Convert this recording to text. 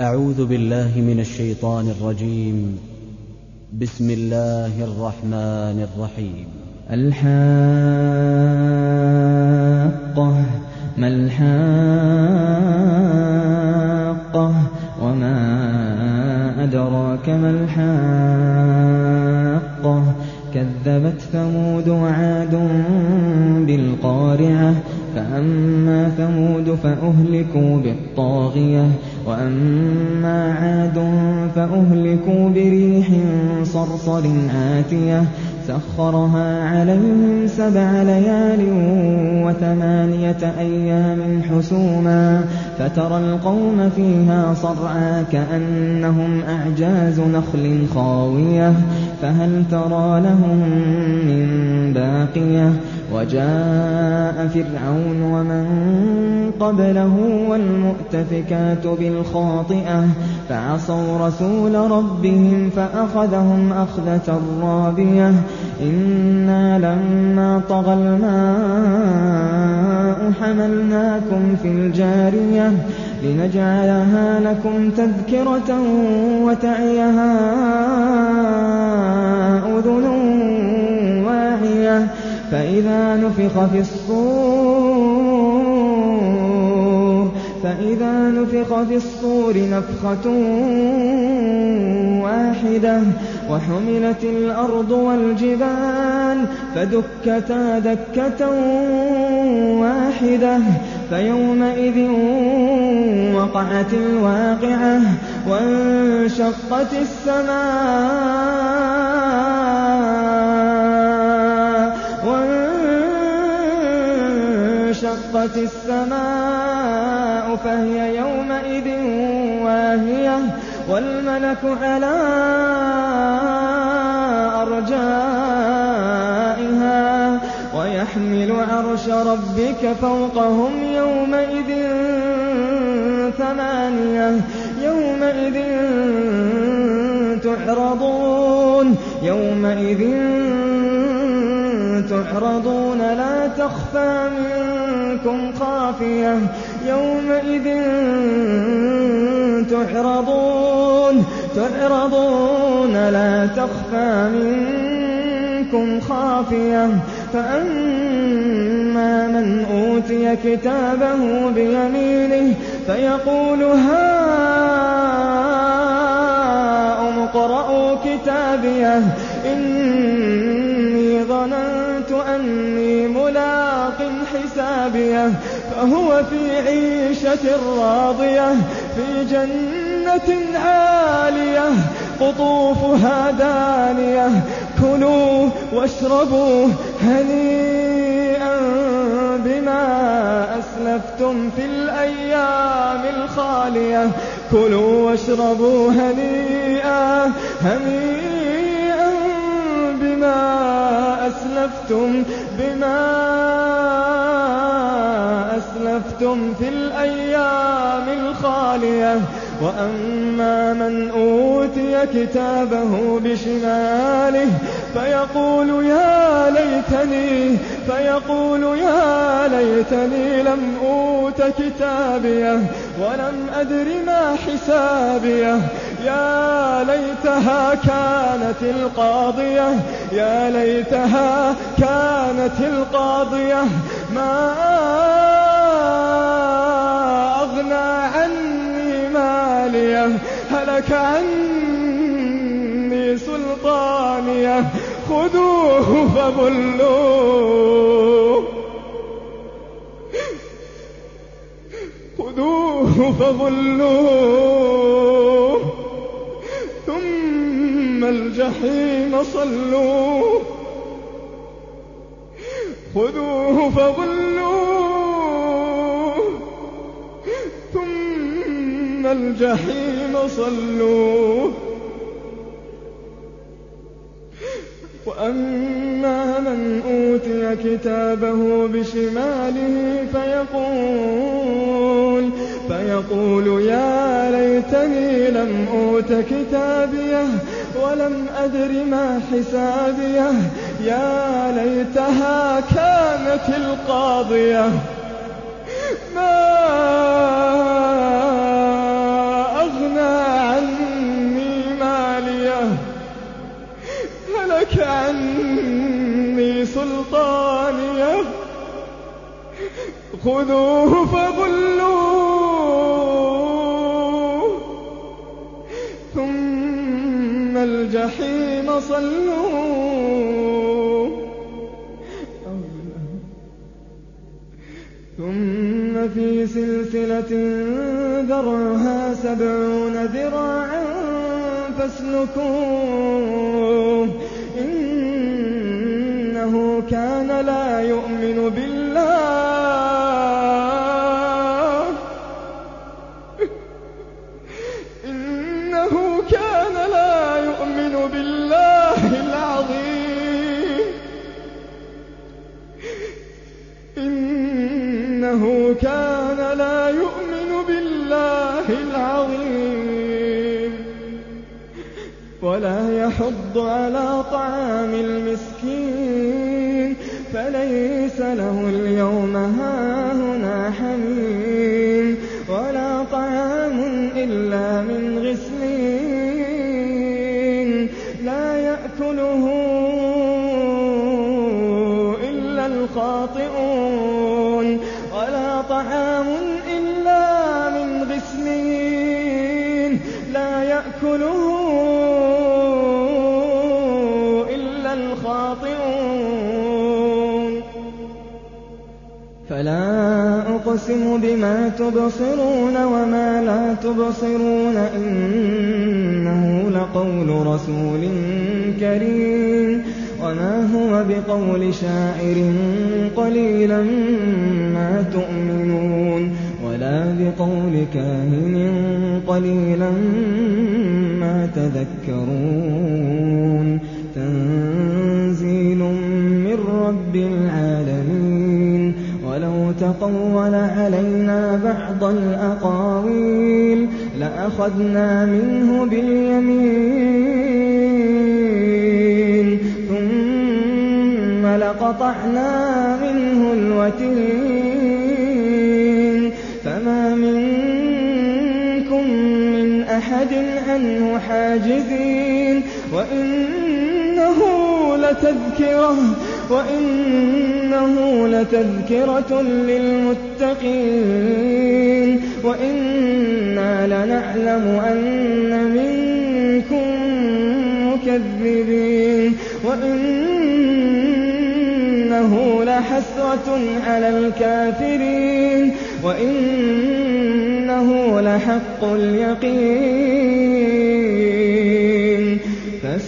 أعوذ بالله من الشيطان الرجيم. بسم الله الرحمن الرحيم. الحاقة ما الحاقة وما أدراك ما الحاقة. كذبت ثمود وعاد بالقارعة فأما ثمود فأهلكوا بالطاغية وأما عاد فأهلكوا بريح صرصر عاتية سخرها عليهم سبع ليال وثمانية أيام حسوما فترى القوم فيها صرعا كأنهم أعجاز نخل خاوية فهل ترى لهم من باقية؟ وجاء فرعون ومن قبله والمؤتفكات بالخاطئة فعصوا رسول ربهم فأخذهم أخذة رابية. إنا لما طغى الماء حملناكم في الجارية لنجعلها لكم تذكرة وتعيها. فإذا نفخ في الصور فإذا نفخ في الصور نفخة واحدة وحملت الأرض والجبال فدكتا دكة واحدة فيومئذ وقعت الواقعة وانشقت السماء. وانشقت السماء فهي يومئذ واهية والملك على أرجائها ويحمل عرش ربك فوقهم يومئذ ثمانية يومئذ تعرضون يومئذ تعرضون لا تخفى منكم خافية يومئذ تعرضون لا تخفى منكم خافية. فأما من أوتي كتابه بيمينه فيقول هاؤم اقرءوا كتابيه إني ظننت أني ملاق حسابيه فهو في عيشة راضية في جنة عالية قطوفها دانية كلوا واشربوا هنيئا بما أسلفتم في الأيام الخالية كلوا واشربوا هنيئا هنيئا بما أسلفتم بما أسلفتم في الأيام الخالية. وأما من أوتي كتابه بشماله فيقول يا ليتني فيقول يا ليتني لم أوت كتابيه ولم أدر ما حسابيه. يا ليتها كانت القاضية يا ليتها كانت القاضية. ما أغنى عني مالية هلك عني سلطانية. خذوه فغلوه خذوه فغلوه. ثم الجحيم صلوه. خذوه فغلوه. ثم الجحيم صلوه. وأما من أوتي كتابه بشماله فيقول فيقول يا ليتني لم أوت كتابيه ولم أدر ما حسابيه. يا ليتها كانت القاضية. خذوه فغلوه. ثم الجحيم صلوه. ثم في سلسلة ذرعها سبعون ذراعا فاسلكوه. إنه كان لا يؤمن بالله ولا يحض على طعام المسكين فليس له اليوم هاهنا حميم ولا طعام إلا من غسلين لا يأكله إلا الخاطئون ولا طعام فلا أقسم بما تبصرون وما لا تبصرون إنه لقول رسول كريم وما هو بقول شاعر قليلا ما تؤمنون ولا بقول كاهن قليلا ما تذكرون تقول علينا بعض الأقاويل لأخذنا منه باليمين ثم لقطعنا منه الوتين. فما منكم من أحد عنه حاجزين وإنه لتذكرة وإنه لتذكرة للمتقين وإنا لنعلم أن منكم مكذبين وإنه لحسرة على الكافرين وإنه لحق اليقين